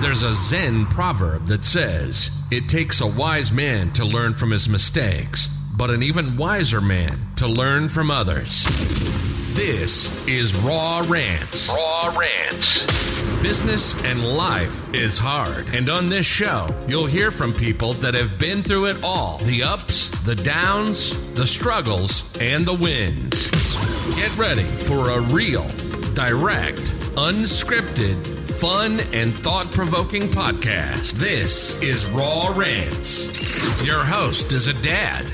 There's a Zen proverb that says, It takes a wise man to learn from his mistakes, but an even wiser man to learn from others. This is Raw Rants. Raw Rants. Business and life is hard. And on this show, you'll hear from people that have been through it all the ups, the downs, the struggles, and the wins. Get ready for a real, direct, unscripted, fun, and thought provoking podcast. This is Raw Rants. Your host is a dad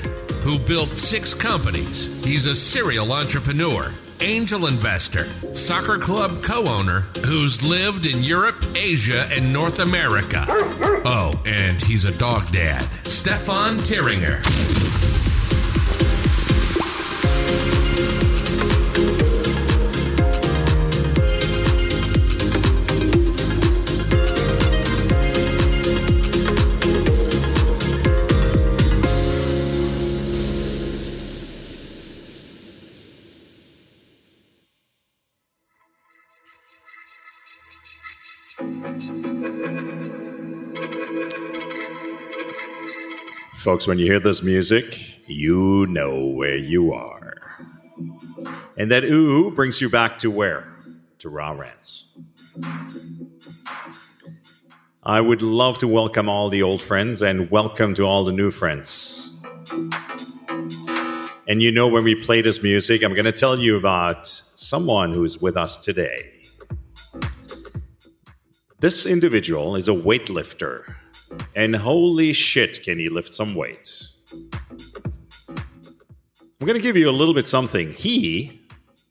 who built six companies. He's a serial entrepreneur angel investor, soccer club co owner who's lived in Europe, Asia, and North America. Oh, and he's a dog dad, Stefan Tyringer. Folks, when you hear this music, you know where you are. And that ooh brings you back to where? To Raw Rants. I would love to welcome all the old friends and welcome to all the new friends. And you know, when we play this music, I'm going to tell you about someone who's with us today. This individual is a weightlifter and holy shit, can he lift some weight? I'm going to give you a little bit something. He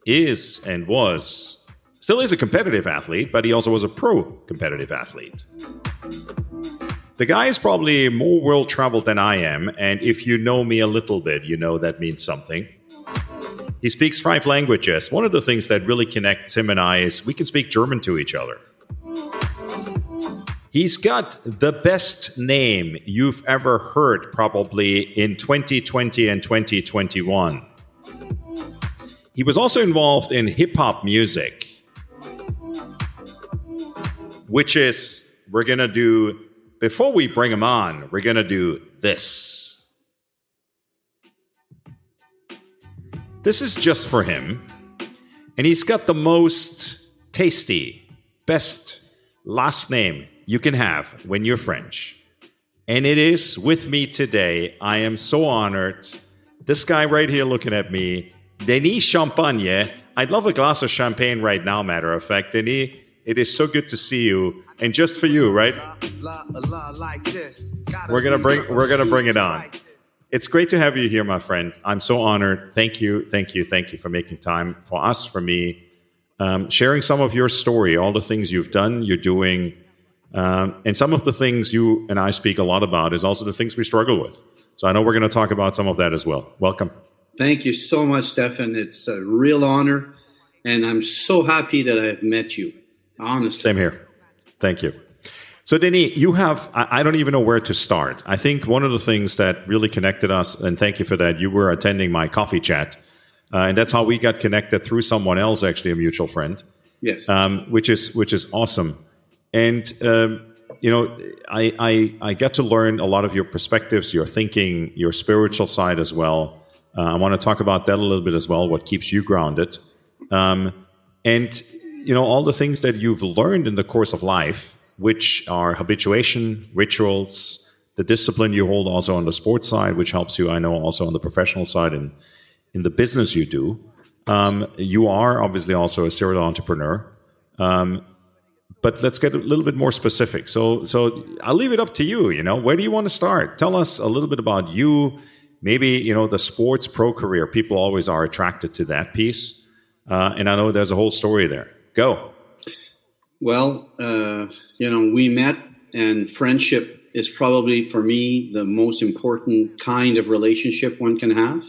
is and was, still is a competitive athlete, but he also was a pro competitive athlete. The guy is probably more world traveled than I am, and if you know me a little bit, you know that means something. He speaks five languages. One of the things that really connects him and I is we can speak German to each other. He's got the best name you've ever heard, probably in 2020 and 2021. He was also involved in hip hop music, which is, we're going to do, before we bring him on, we're going to do this. This is just for him. And he's got the most tasty, best last name you can have when you're French. And it is with me today. I am so honored. This guy right here looking at me, Denis Champagne. I'd love a glass of champagne right now, matter of fact. Denis, it is so good to see you. And just for you, right? We're gonna bring we're gonna bring it on. It's great to have you here, my friend. I'm so honored. Thank you, thank you, thank you for making time for us, for me, um, sharing some of your story, all the things you've done, you're doing, um, and some of the things you and I speak a lot about is also the things we struggle with. So I know we're going to talk about some of that as well. Welcome. Thank you so much, Stefan. It's a real honor. And I'm so happy that I've met you. Honestly. Same here. Thank you. So, Denis, you have, I don't even know where to start. I think one of the things that really connected us, and thank you for that, you were attending my coffee chat. Uh, and that's how we got connected through someone else, actually, a mutual friend. Yes. Um, which is which is awesome. And um, you know, I, I I get to learn a lot of your perspectives, your thinking, your spiritual side as well. Uh, I want to talk about that a little bit as well. What keeps you grounded, um, and you know, all the things that you've learned in the course of life, which are habituation, rituals, the discipline you hold also on the sports side, which helps you, I know, also on the professional side and in the business you do. Um, you are obviously also a serial entrepreneur. Um, but let's get a little bit more specific. So, so I'll leave it up to you. You know, where do you want to start? Tell us a little bit about you. Maybe you know the sports pro career. People always are attracted to that piece, uh, and I know there's a whole story there. Go. Well, uh, you know, we met, and friendship is probably for me the most important kind of relationship one can have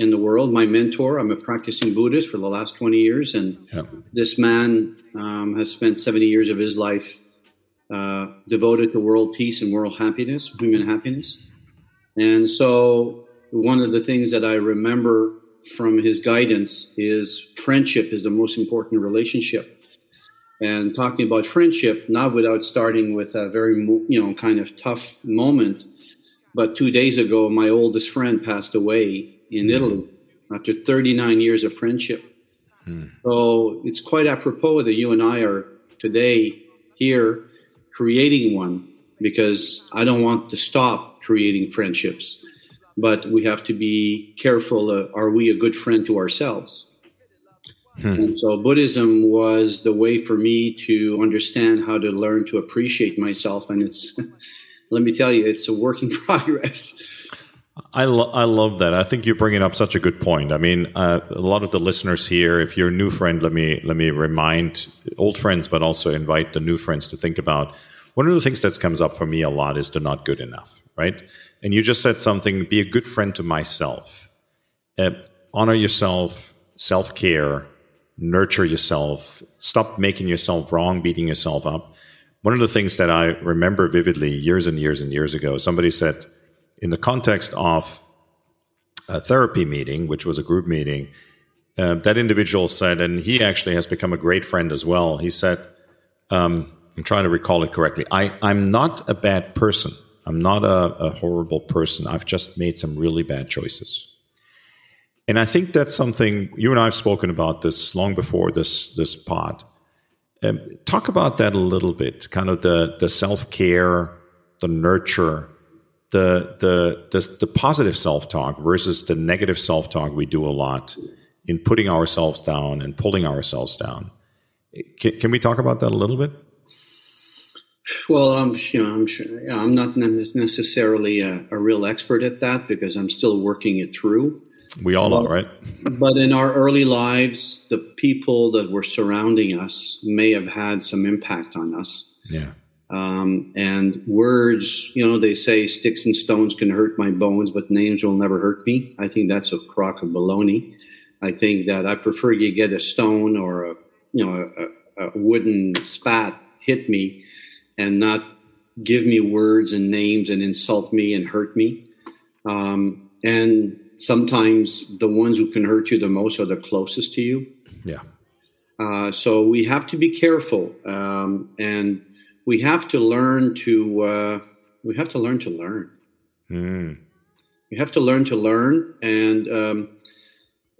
in the world. My mentor, I'm a practicing Buddhist for the last 20 years, and yeah. this man um, has spent 70 years of his life uh, devoted to world peace and world happiness, human happiness. And so, one of the things that I remember from his guidance is friendship is the most important relationship. and talking about friendship, not without starting with a very, you know, kind of tough moment. But two days ago, my oldest friend passed away in. Italy after 39 years of friendship. Mm. So it's quite apropos that you and I are today here creating one because I don't want to stop creating friendships, but we have to be careful. Uh, are we a good friend to ourselves? Hmm. And so Buddhism was the way for me to understand how to learn to appreciate myself. And it's, let me tell you, it's a work in progress. I, lo- I love that. I think you're bringing up such a good point. I mean, uh, a lot of the listeners here, if you're a new friend, let me let me remind old friends, but also invite the new friends to think about. One of the things that comes up for me a lot is the not good enough, right? And you just said something: be a good friend to myself, uh, honor yourself, self care, nurture yourself, stop making yourself wrong, beating yourself up. One of the things that I remember vividly years and years and years ago, somebody said, in the context of a therapy meeting, which was a group meeting, uh, that individual said, and he actually has become a great friend as well. He said, um, I'm trying to recall it correctly. I, I'm not a bad person. I'm not a, a horrible person. I've just made some really bad choices. And I think that's something you and I have spoken about this long before this this pod. Um, talk about that a little bit, kind of the the self care, the nurture, the the the, the positive self talk versus the negative self talk we do a lot in putting ourselves down and pulling ourselves down. Can, can we talk about that a little bit? Well, I'm you know I'm sure I'm not necessarily a, a real expert at that because I'm still working it through. We all are, right? but in our early lives, the people that were surrounding us may have had some impact on us. Yeah. Um, and words, you know, they say sticks and stones can hurt my bones, but names will never hurt me. I think that's a crock of baloney. I think that I prefer you get a stone or a, you know, a, a wooden spat hit me and not give me words and names and insult me and hurt me. Um, and sometimes the ones who can hurt you the most are the closest to you. Yeah. Uh, so we have to be careful, um, and we have to learn to uh, we have to learn to learn. Mm. We have to learn to learn, and um,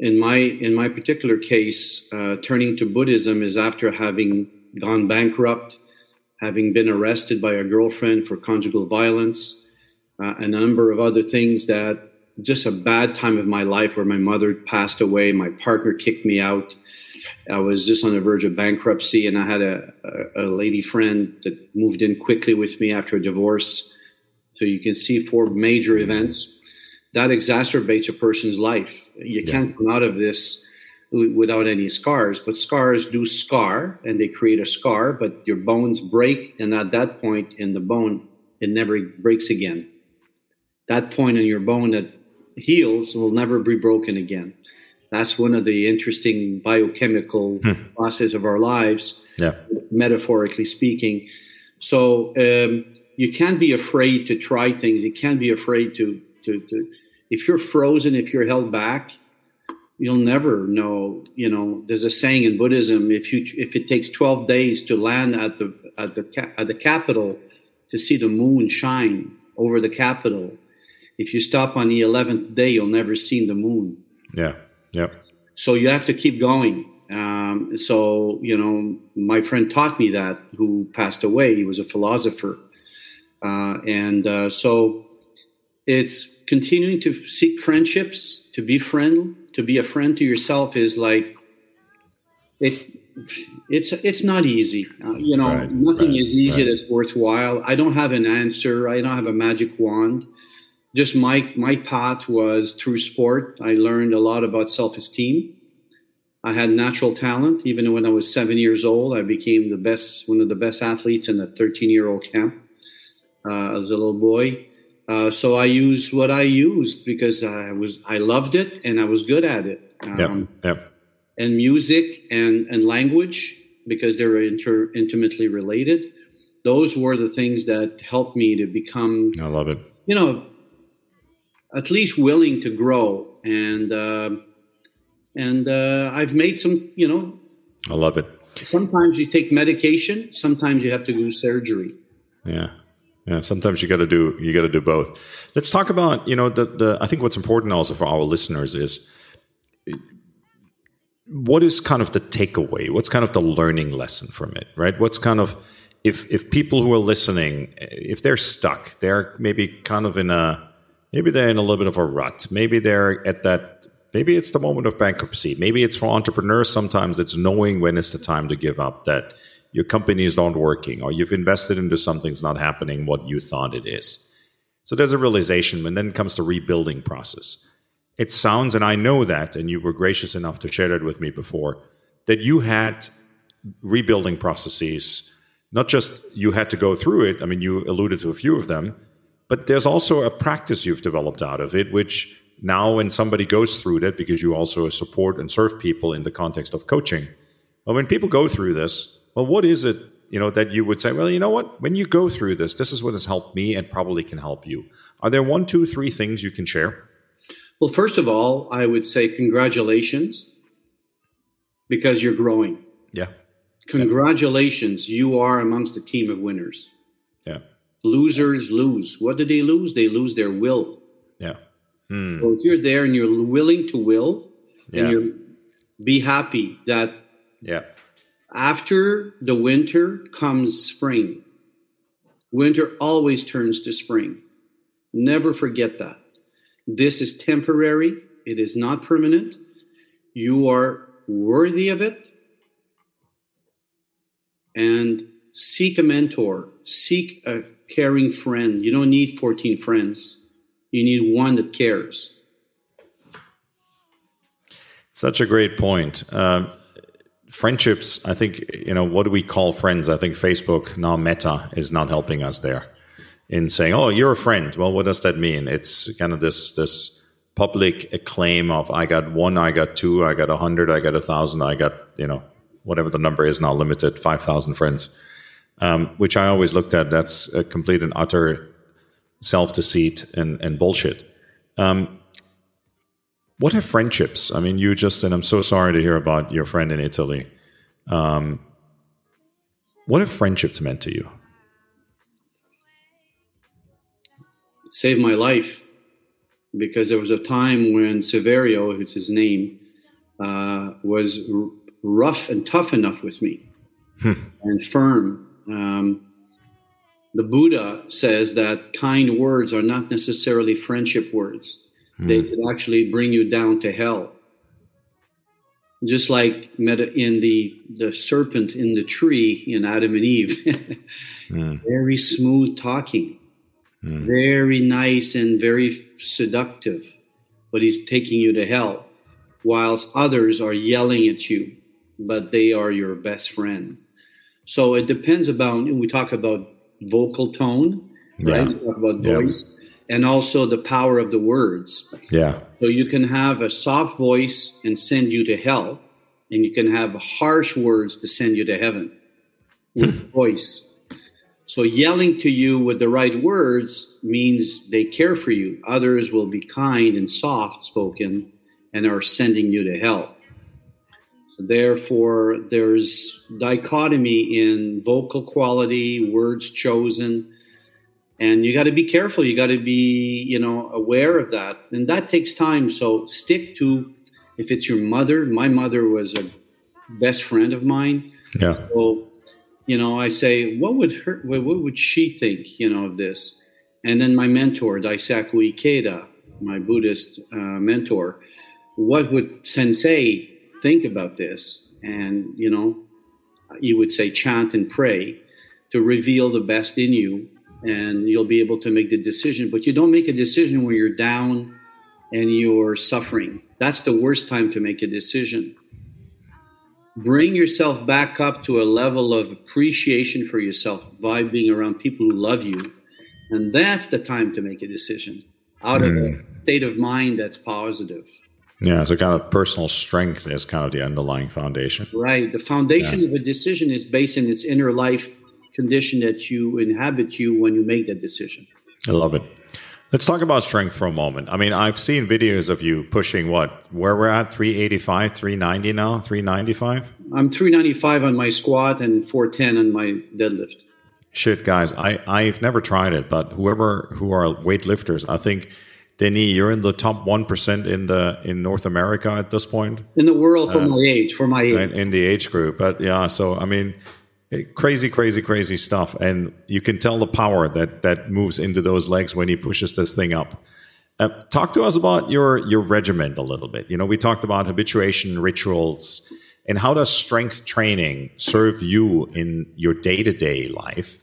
in my in my particular case, uh, turning to Buddhism is after having gone bankrupt, having been arrested by a girlfriend for conjugal violence, uh, a number of other things that just a bad time of my life where my mother passed away, my partner kicked me out. I was just on the verge of bankruptcy, and I had a, a, a lady friend that moved in quickly with me after a divorce. So you can see four major events that exacerbates a person's life. You yeah. can't come out of this without any scars, but scars do scar and they create a scar, but your bones break, and at that point in the bone, it never breaks again. That point in your bone that heals will never be broken again. That's one of the interesting biochemical hmm. processes of our lives, yeah. metaphorically speaking. So um, you can't be afraid to try things. You can't be afraid to, to, to, if you're frozen, if you're held back, you'll never know. You know, there's a saying in Buddhism: if you if it takes 12 days to land at the at the at the capital to see the moon shine over the capital, if you stop on the 11th day, you'll never see the moon. Yeah. Yep. So you have to keep going. Um, so, you know, my friend taught me that who passed away. He was a philosopher. Uh, and uh, so it's continuing to seek friendships, to be friend, to be a friend to yourself is like, it, it's it's not easy. Uh, you know, right, nothing right, is easy right. that's worthwhile. I don't have an answer. I don't have a magic wand just my my path was through sport. I learned a lot about self esteem. I had natural talent. Even when I was seven years old, I became the best, one of the best athletes in a 13 year old camp uh, as a little boy. Uh, so I used what I used because I was I loved it and I was good at it. Um, yep. Yep. And music and and language because they were inter- intimately related. Those were the things that helped me to become. I love it. You know, at least willing to grow and uh, and uh, I've made some you know I love it sometimes you take medication, sometimes you have to do surgery. Yeah. Yeah, sometimes you got to do you got to do both. Let's talk about you know the the. I think what's important also for our listeners is what is kind of the takeaway? What's kind of the learning lesson from it, right? What's kind of if if people who are listening, if they're stuck, they're maybe kind of in a maybe they're in a little bit of a rut. Maybe they're at that. Maybe it's the moment of bankruptcy. Maybe it's for entrepreneurs. Sometimes it's knowing when is the time to give up. That your company is not working, or you've invested into something's not happening what you thought it is. So there's a realization, and then comes the rebuilding process it sounds, and I know that, and you were gracious enough to share that with me before, that you had rebuilding processes. Not just you had to go through it, I mean, you alluded to a few of them, but there's also a practice you've developed out of it, which now when somebody goes through that, because you also support and serve people in the context of coaching, well, when people go through this, well, what is it you know that you would say well you know what when you go through this this is what has helped me and probably can help you are there one two three things you can share well, first of all, I would say congratulations because you're growing. Yeah. Congratulations, you are amongst a team of winners. Losers lose. What do they lose? They lose their will. Yeah. Hmm. So if you're there and you're willing to will, yeah. and you be happy that yeah. after the winter comes spring. Winter always turns to spring. Never forget that. This is temporary, it is not permanent. You are worthy of it. And seek a mentor, seek a caring friend. You don't need 14 friends, you need one that cares. Such a great point. Uh, friendships, I think, you know, what do we call friends? I think Facebook, now Meta, is not helping us there in saying, "Oh, you're a friend." Well, what does that mean? It's kind of this this public acclaim of I got one, I got two, I got a hundred, I got a thousand, I got you know whatever the number is now limited, five thousand friends, um, which I always looked at. That's a complete and utter self deceit and and bullshit. Um, what are friendships? I mean, you just and I'm so sorry to hear about your friend in Italy. Um, what have friendships meant to you? saved my life because there was a time when Saverio, who's his name, uh, was r- rough and tough enough with me hmm. and firm. Um, the Buddha says that kind words are not necessarily friendship words. Hmm. They could actually bring you down to hell. Just like meta in the the serpent in the tree in Adam and Eve, hmm. very smooth talking Mm. Very nice and very seductive, but he's taking you to hell, whilst others are yelling at you, but they are your best friend. So it depends about, we talk about vocal tone, yeah. right? We talk about voice. Yeah. And also the power of the words. Yeah. So you can have a soft voice and send you to hell, and you can have harsh words to send you to heaven with voice. So yelling to you with the right words means they care for you. Others will be kind and soft spoken and are sending you to hell. Therefore, there's dichotomy in vocal quality, words chosen, and you got to be careful. You got to be, you know, aware of that, and that takes time. So stick to. If it's your mother, my mother was a best friend of mine. Yeah. So you know, I say, what would her, what would she think, you know, of this? And then my mentor, Daisaku Ikeda, my Buddhist uh, mentor, what would Sensei think about this? And, you know, you would say chant and pray to reveal the best in you, and you'll be able to make the decision. But you don't make a decision when you're down and you're suffering. That's the worst time to make a decision bring yourself back up to a level of appreciation for yourself by being around people who love you. And that's the time to make a decision out of a hmm. state of mind that's positive. Yeah, so kind of personal strength is kind of the underlying foundation. Right. The foundation yeah. of a decision is based in its inner life condition that you inhabit you when you make that decision. I love it. Let's talk about strength for a moment. I mean, I've seen videos of you pushing what? Where we're at 385, 390 now, 395? I'm 395 on my squat and 410 on my deadlift. Shit, guys, I, I've never tried it, but whoever who are weightlifters, I think Denis, you're in the top one percent in the in North America at this point. In the world for uh, my age, for my age. In the age group. But yeah, so I mean crazy, crazy, crazy stuff. And you can tell the power that that moves into those legs when he pushes this thing up. Uh, talk to us about your your regiment a little bit. You know, we talked about habituation, rituals, and how does strength training serve you in your day to day life?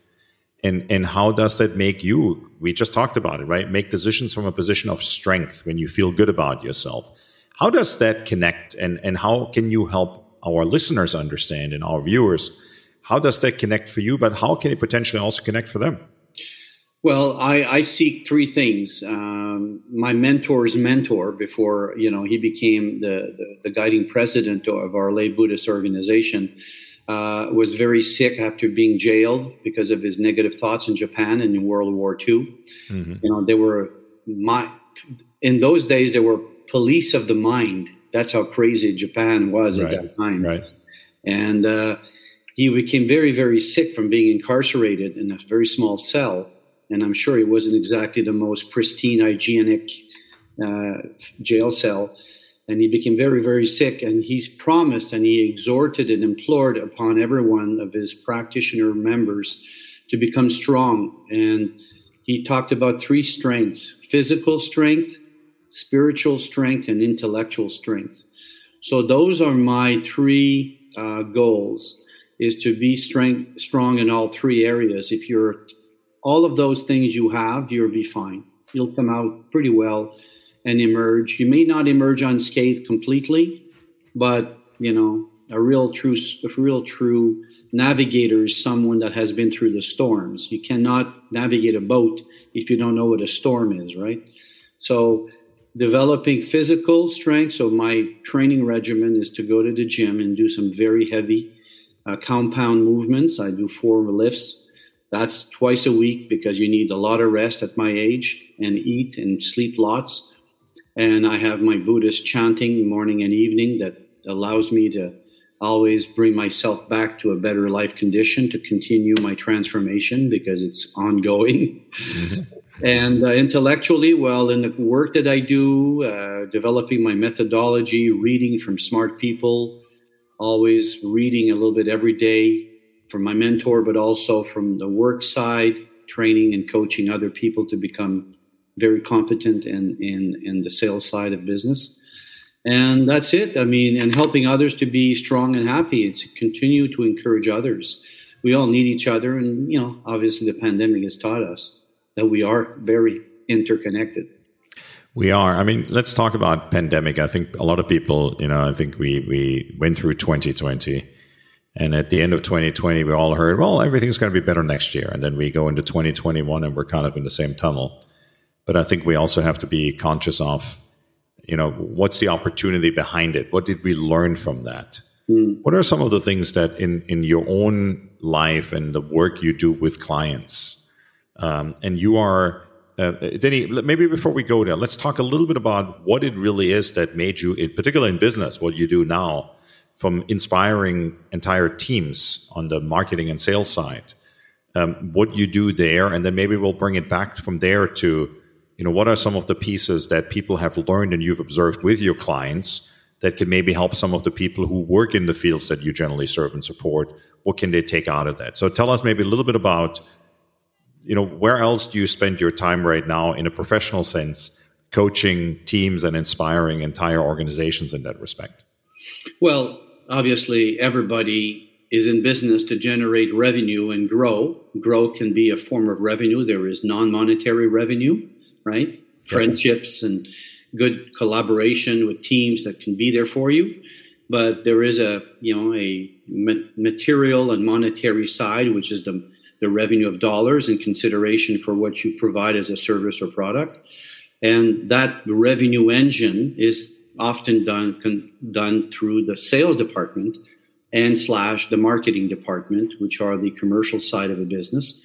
And and how does that make you? We just talked about it, right? Make decisions from a position of strength when you feel good about yourself. How does that connect? And and how can you help our listeners understand and our viewers? How does that connect for you? But how can it potentially also connect for them? Well, I, I seek three things. Um, my mentor's mentor, before you know he became the, the, the guiding president of our lay Buddhist organization, uh, was very sick after being jailed because of his negative thoughts in Japan and in World War II. Mm-hmm. You know, they were my in those days they were police of the mind. That's how crazy Japan was right. at that time. Right. And uh, he became very, very sick from being incarcerated in a very small cell. And I'm sure it wasn't exactly the most pristine, hygienic uh, jail cell. And he became very, very sick. And he's promised and he exhorted and implored upon every one of his practitioner members to become strong. And he talked about three strengths physical strength, spiritual strength, and intellectual strength. So those are my three uh, goals is to be strength, strong in all three areas. If you're all of those things you have, you'll be fine. You'll come out pretty well and emerge. You may not emerge unscathed completely, but you know, a real true, a real true navigator is someone that has been through the storms. You cannot navigate a boat if you don't know what a storm is, right? So, developing physical strength. So, my training regimen is to go to the gym and do some very heavy uh, compound movements. I do four lifts. That's twice a week because you need a lot of rest at my age and eat and sleep lots. And I have my Buddhist chanting morning and evening that allows me to always bring myself back to a better life condition to continue my transformation because it's ongoing. Mm-hmm. And uh, intellectually, well, in the work that I do, uh, developing my methodology, reading from smart people, always reading a little bit every day from my mentor, but also from the work side, training and coaching other people to become very competent in, in, in the sales side of business. And that's it. I mean, and helping others to be strong and happy and to continue to encourage others. We all need each other. And, you know, obviously the pandemic has taught us that we are very interconnected. We are. I mean, let's talk about pandemic. I think a lot of people, you know, I think we we went through 2020, and at the end of 2020, we all heard, well, everything's going to be better next year, and then we go into 2021, and we're kind of in the same tunnel. But I think we also have to be conscious of, you know, what's the opportunity behind it? What did we learn from that? Mm. What are some of the things that in in your own life and the work you do with clients, um, and you are uh, Denny, maybe before we go there, let's talk a little bit about what it really is that made you, in particular in business, what you do now, from inspiring entire teams on the marketing and sales side. Um, what you do there, and then maybe we'll bring it back from there to, you know, what are some of the pieces that people have learned and you've observed with your clients that can maybe help some of the people who work in the fields that you generally serve and support? What can they take out of that? So tell us maybe a little bit about you know, where else do you spend your time right now in a professional sense, coaching teams and inspiring entire organizations in that respect? Well, obviously, everybody is in business to generate revenue and grow. Grow can be a form of revenue. There is non-monetary revenue, right? Friendships and good collaboration with teams that can be there for you. But there is a you know a material and monetary side, which is the the revenue of dollars in consideration for what you provide as a service or product. And that revenue engine is often done con, done through the sales department and slash the marketing department, which are the commercial side of a business.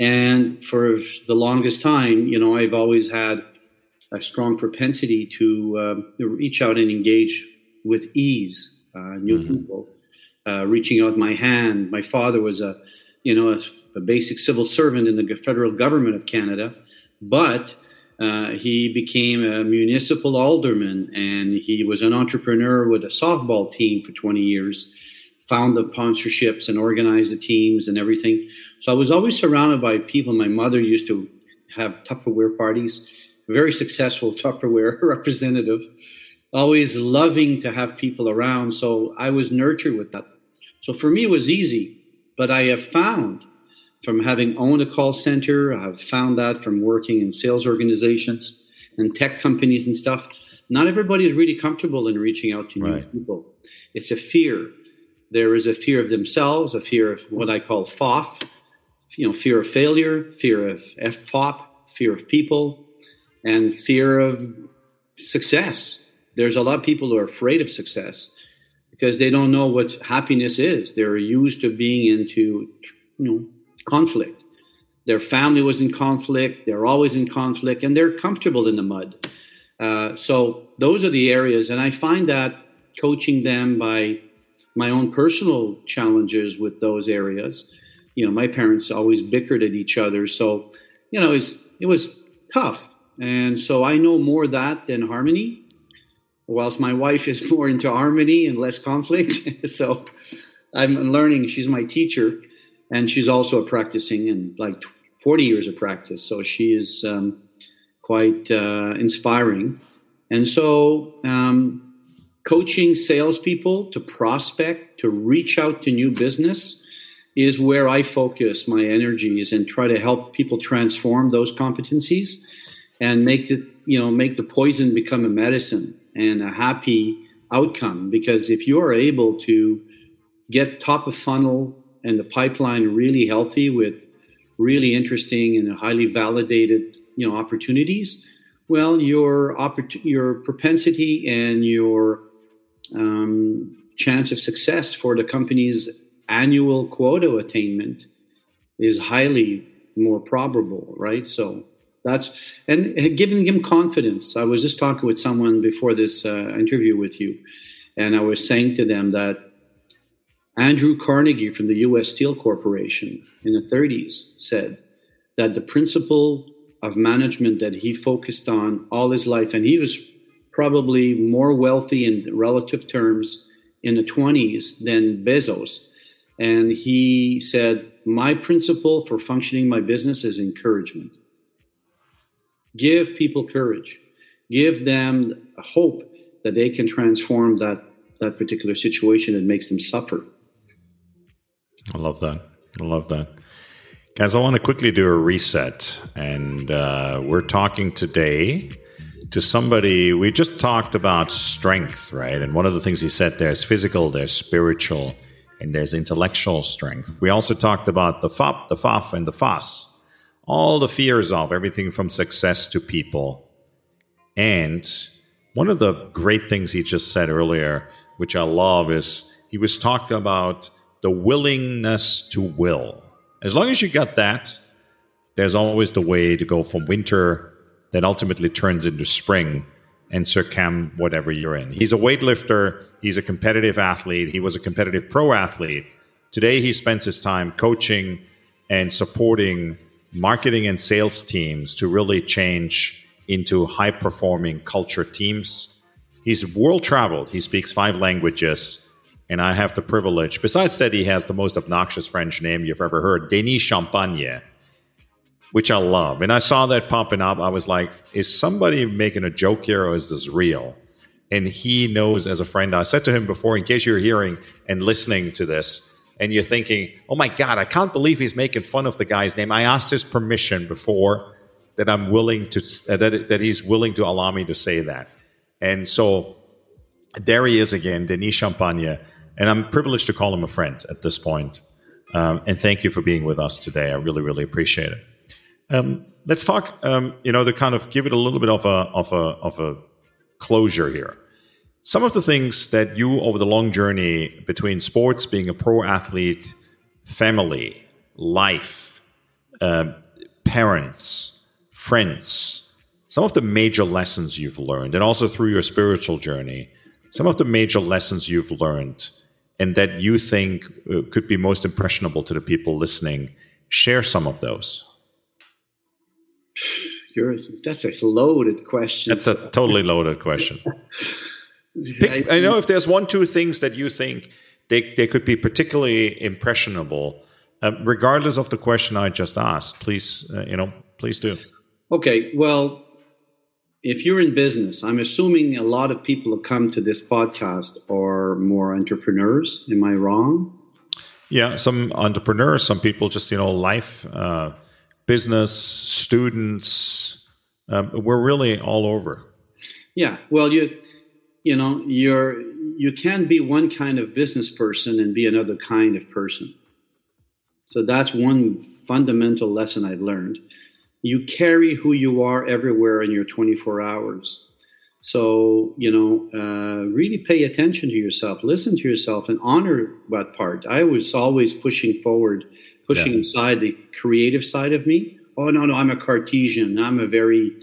And for the longest time, you know, I've always had a strong propensity to uh, reach out and engage with ease, uh, new mm-hmm. people, uh, reaching out my hand. My father was a, you know, a, a, basic civil servant in the federal government of Canada, but uh, he became a municipal alderman and he was an entrepreneur with a softball team for 20 years found the sponsorships and organized the teams and everything. So I was always surrounded by people. My mother used to have Tupperware parties, very successful Tupperware representative, always loving to have people around. So I was nurtured with that. So for me, it was easy. But I have found from having owned a call center, I've found that from working in sales organizations and tech companies and stuff. Not everybody is really comfortable in reaching out to new right. people. It's a fear there is a fear of themselves, a fear of what I call FOF, you know, fear of failure, fear of FOP, fear of people, and fear of success. There's a lot of people who are afraid of success because they don't know what happiness is. They're used to being into, you know, conflict. Their family was in conflict. They're always in conflict, and they're comfortable in the mud. Uh, so those are the areas, and I find that coaching them by my own personal challenges with those areas. You know, my parents always bickered at each other, so you know, it was, it was tough. And so I know more that than harmony, whilst my wife is more into harmony and less conflict. so I'm learning. She's my teacher, and she's also a practicing and like 40 years of practice. So she is um, quite uh, inspiring. And so um, coaching salespeople to prospect, to reach out to new business is where I focus my energies and try to help people transform those competencies and make the you know make the poison become a medicine and a happy outcome. Because if you are able to get top of funnel and the pipeline really healthy with really interesting and highly validated you know opportunities well your oppor- your propensity and your um, chance of success for the company's annual quota attainment is highly more probable, right? So that's and giving him confidence. I was just talking with someone before this uh, interview with you, and I was saying to them that Andrew Carnegie from the U.S. Steel Corporation in the 30s said that the principle of management that he focused on all his life, and he was probably more wealthy in relative terms in the 20s than Bezos. And he said, My principle for functioning my business is encouragement. Give people courage, give them hope that they can transform that, that particular situation that makes them suffer. I love that. I love that. Guys, I want to quickly do a reset. And uh, we're talking today to somebody, we just talked about strength, right? And one of the things he said there's physical, there's spiritual, and there's intellectual strength. We also talked about the FOP, the FOF, and the FOS, all the fears of everything from success to people. And one of the great things he just said earlier, which I love, is he was talking about the willingness to will. As long as you got that, there's always the way to go from winter that ultimately turns into spring and circum whatever you're in. He's a weightlifter, he's a competitive athlete, he was a competitive pro athlete. Today he spends his time coaching and supporting marketing and sales teams to really change into high performing culture teams. He's world traveled, he speaks five languages. And I have the privilege, besides that, he has the most obnoxious French name you've ever heard, Denis Champagne which I love. And I saw that popping up. I was like, is somebody making a joke here or is this real? And he knows as a friend, I said to him before, in case you're hearing and listening to this, and you're thinking, oh my God, I can't believe he's making fun of the guy's name. I asked his permission before that I'm willing to, uh, that, that he's willing to allow me to say that. And so there he is again, Denis Champagne. And I'm privileged to call him a friend at this point. Um, and thank you for being with us today. I really, really appreciate it. Um, let's talk. Um, you know, to kind of give it a little bit of a of a of a closure here. Some of the things that you over the long journey between sports, being a pro athlete, family, life, uh, parents, friends, some of the major lessons you've learned, and also through your spiritual journey, some of the major lessons you've learned and that you think uh, could be most impressionable to the people listening. Share some of those. You're, that's a loaded question. That's a totally loaded question. Pick, I know if there's one, two things that you think they, they could be particularly impressionable, uh, regardless of the question I just asked. Please, uh, you know, please do. Okay. Well, if you're in business, I'm assuming a lot of people who come to this podcast are more entrepreneurs. Am I wrong? Yeah, some entrepreneurs, some people just you know life, uh, business, students. Um, we're really all over. Yeah. Well, you you know you're you can't be one kind of business person and be another kind of person. So that's one fundamental lesson I've learned you carry who you are everywhere in your 24 hours. So, you know, uh, really pay attention to yourself, listen to yourself, and honor that part. I was always pushing forward, pushing yeah. aside the creative side of me. Oh, no, no, I'm a Cartesian. I'm a very,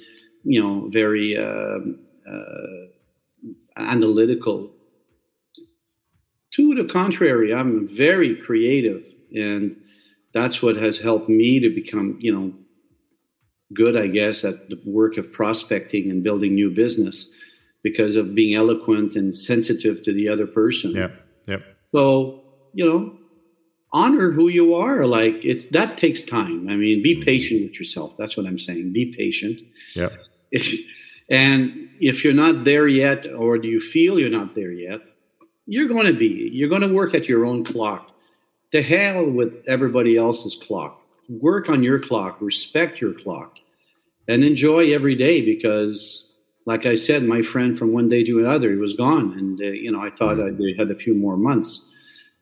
you know, very uh, uh, analytical. To the contrary, I'm very creative. And that's what has helped me to become, you know, good, I guess, at the work of prospecting and building new business because of being eloquent and sensitive to the other person. Yeah. Yep. So, you know, honor who you are. Like it's that takes time. I mean, be mm-hmm. patient with yourself. That's what I'm saying. Be patient. Yeah. and if you're not there yet, or do you feel you're not there yet, you're going to be. You're going to work at your own clock. To hell with everybody else's clock work on your clock, respect your clock, and enjoy every day because, like I said, my friend from one day to another, he was gone. And, uh, you know, I thought I had a few more months.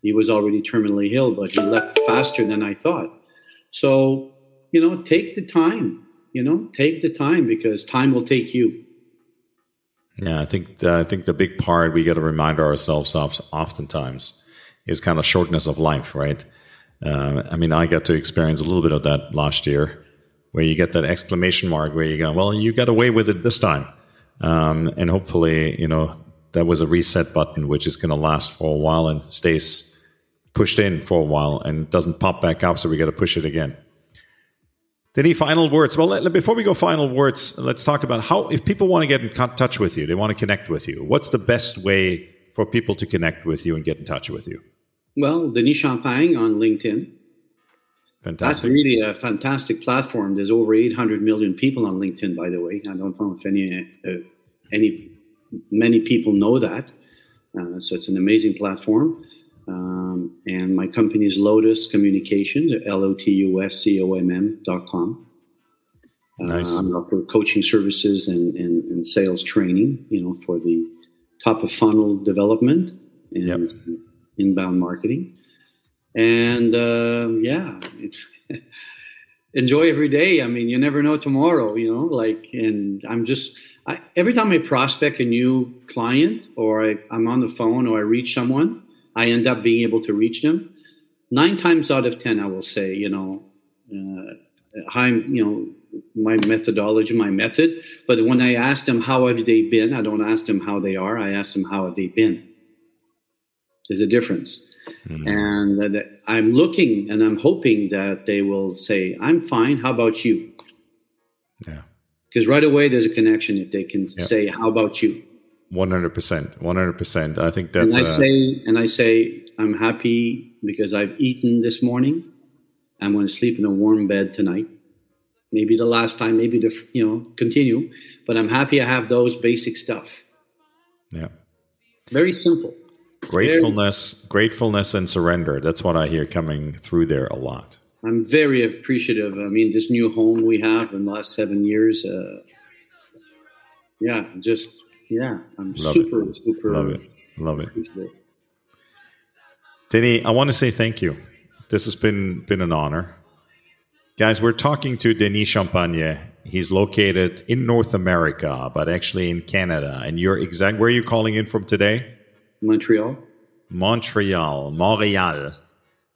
He was already terminally ill, but he left faster than I thought. So, you know, take the time, you know, take the time because time will take you. Yeah, I think I think the big part we got to remind ourselves of oftentimes is kind of shortness of life, right? Uh, I mean, I got to experience a little bit of that last year, where you get that exclamation mark where you go, "Well, you got away with it this time," um, and hopefully, you know, that was a reset button, which is going to last for a while and stays pushed in for a while and doesn't pop back up. So we got to push it again. Any final words? Well, let, before we go final words, let's talk about how if people want to get in touch with you, they want to connect with you. What's the best way for people to connect with you and get in touch with you? Well, Denis Champagne on LinkedIn. Fantastic. That's really a fantastic platform. There's over 800 million people on LinkedIn, by the way. I don't know if any, uh, any, many people know that. Uh, so it's an amazing platform. Um, and my company is Lotus Communications, L O T U S C O M M dot com. Uh, nice. I'm for coaching services and, and, and, sales training, you know, for the top of funnel development and yep inbound marketing. And uh, yeah, enjoy every day. I mean, you never know tomorrow, you know, like, and I'm just, I, every time I prospect a new client or I, I'm on the phone or I reach someone, I end up being able to reach them. Nine times out of 10, I will say, you know, uh, hi, you know, my methodology, my method. But when I ask them how have they been, I don't ask them how they are. I ask them how have they been. There's a difference. Mm-hmm. And that I'm looking and I'm hoping that they will say, I'm fine. How about you? Yeah. Because right away there's a connection if they can yeah. say, How about you? 100%. 100%. I think that's. And I, say, and I say, I'm happy because I've eaten this morning. I'm going to sleep in a warm bed tonight. Maybe the last time, maybe the, you know, continue. But I'm happy I have those basic stuff. Yeah. Very simple. Gratefulness, gratefulness, and surrender. That's what I hear coming through there a lot. I'm very appreciative. I mean, this new home we have in the last seven years. Uh, yeah, just yeah, I'm Love super, it. super. Love it. Love it. Denis, I want to say thank you. This has been been an honor. Guys, we're talking to Denis Champagne. He's located in North America, but actually in Canada. And you're exact where are you calling in from today? Montreal. Montreal, Montreal.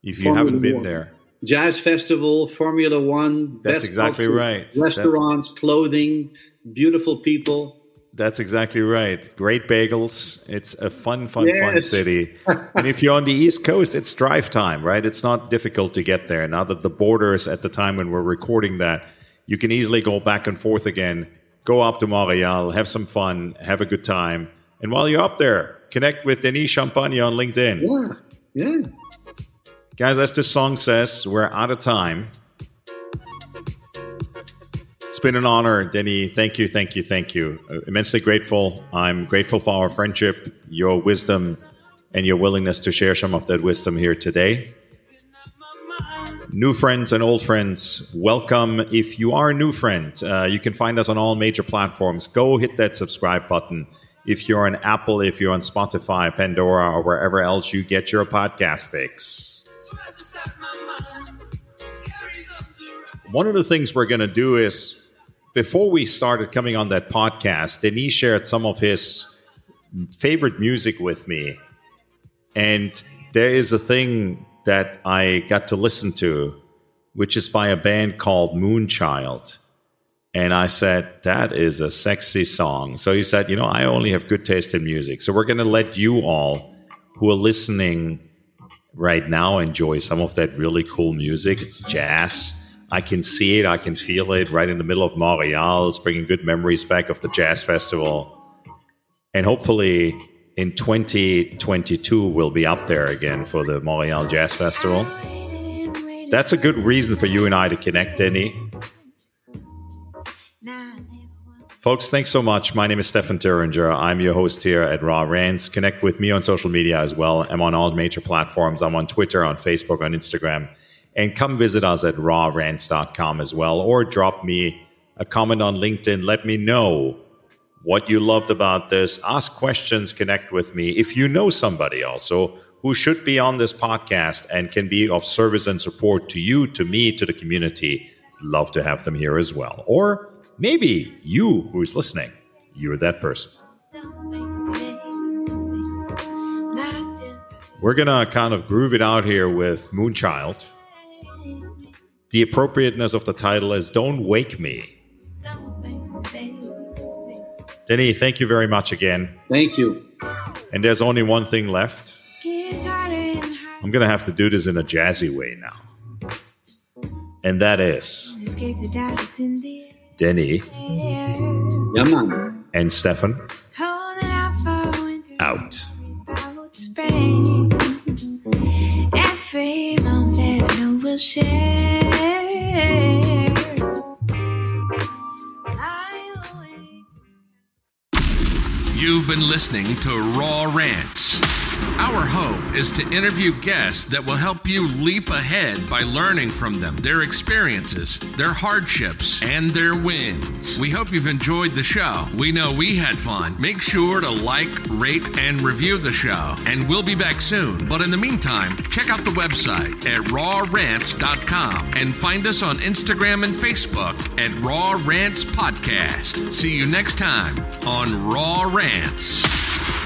If you haven't been there, jazz festival, Formula One. That's exactly culture, right. Restaurants, That's... clothing, beautiful people. That's exactly right. Great bagels. It's a fun, fun, yes. fun city. and if you're on the East Coast, it's drive time, right? It's not difficult to get there. Now that the borders at the time when we're recording that, you can easily go back and forth again, go up to Montreal, have some fun, have a good time. And while you're up there, connect with Denis Champagne on LinkedIn. Yeah. Yeah. Guys, as the song says, we're out of time. It's been an honor, Denny. Thank you, thank you, thank you. Uh, immensely grateful. I'm grateful for our friendship, your wisdom, and your willingness to share some of that wisdom here today. New friends and old friends, welcome. If you are a new friend, uh, you can find us on all major platforms. Go hit that subscribe button. If you're on Apple, if you're on Spotify, Pandora, or wherever else you get your podcast fix. One of the things we're going to do is before we started coming on that podcast, Denis shared some of his favorite music with me. And there is a thing that I got to listen to, which is by a band called Moonchild. And I said, that is a sexy song. So he said, you know, I only have good taste in music. So we're going to let you all who are listening right now enjoy some of that really cool music. It's jazz. I can see it, I can feel it right in the middle of Montreal. It's bringing good memories back of the jazz festival. And hopefully in 2022, we'll be up there again for the Montreal Jazz Festival. That's a good reason for you and I to connect, Denis. Folks, thanks so much. My name is Stefan Turinger. I'm your host here at Raw Rants. Connect with me on social media as well. I'm on all major platforms. I'm on Twitter, on Facebook, on Instagram. And come visit us at rawrants.com as well, or drop me a comment on LinkedIn. Let me know what you loved about this. Ask questions, connect with me. If you know somebody also who should be on this podcast and can be of service and support to you, to me, to the community, love to have them here as well. Or maybe you who's listening, you're that person. We're going to kind of groove it out here with Moonchild the appropriateness of the title is Don't Wake Me. Denny, thank you very much again. Thank you. And there's only one thing left. I'm going to have to do this in a jazzy way now. And that is Denny yeah, man. and Stefan out. Every moment I we'll share. You've been listening to Raw Rants. Our hope is to interview guests that will help you leap ahead by learning from them, their experiences, their hardships, and their wins. We hope you've enjoyed the show. We know we had fun. Make sure to like, rate, and review the show, and we'll be back soon. But in the meantime, check out the website at rawrants.com and find us on Instagram and Facebook at Raw Rants Podcast. See you next time on Raw Rants.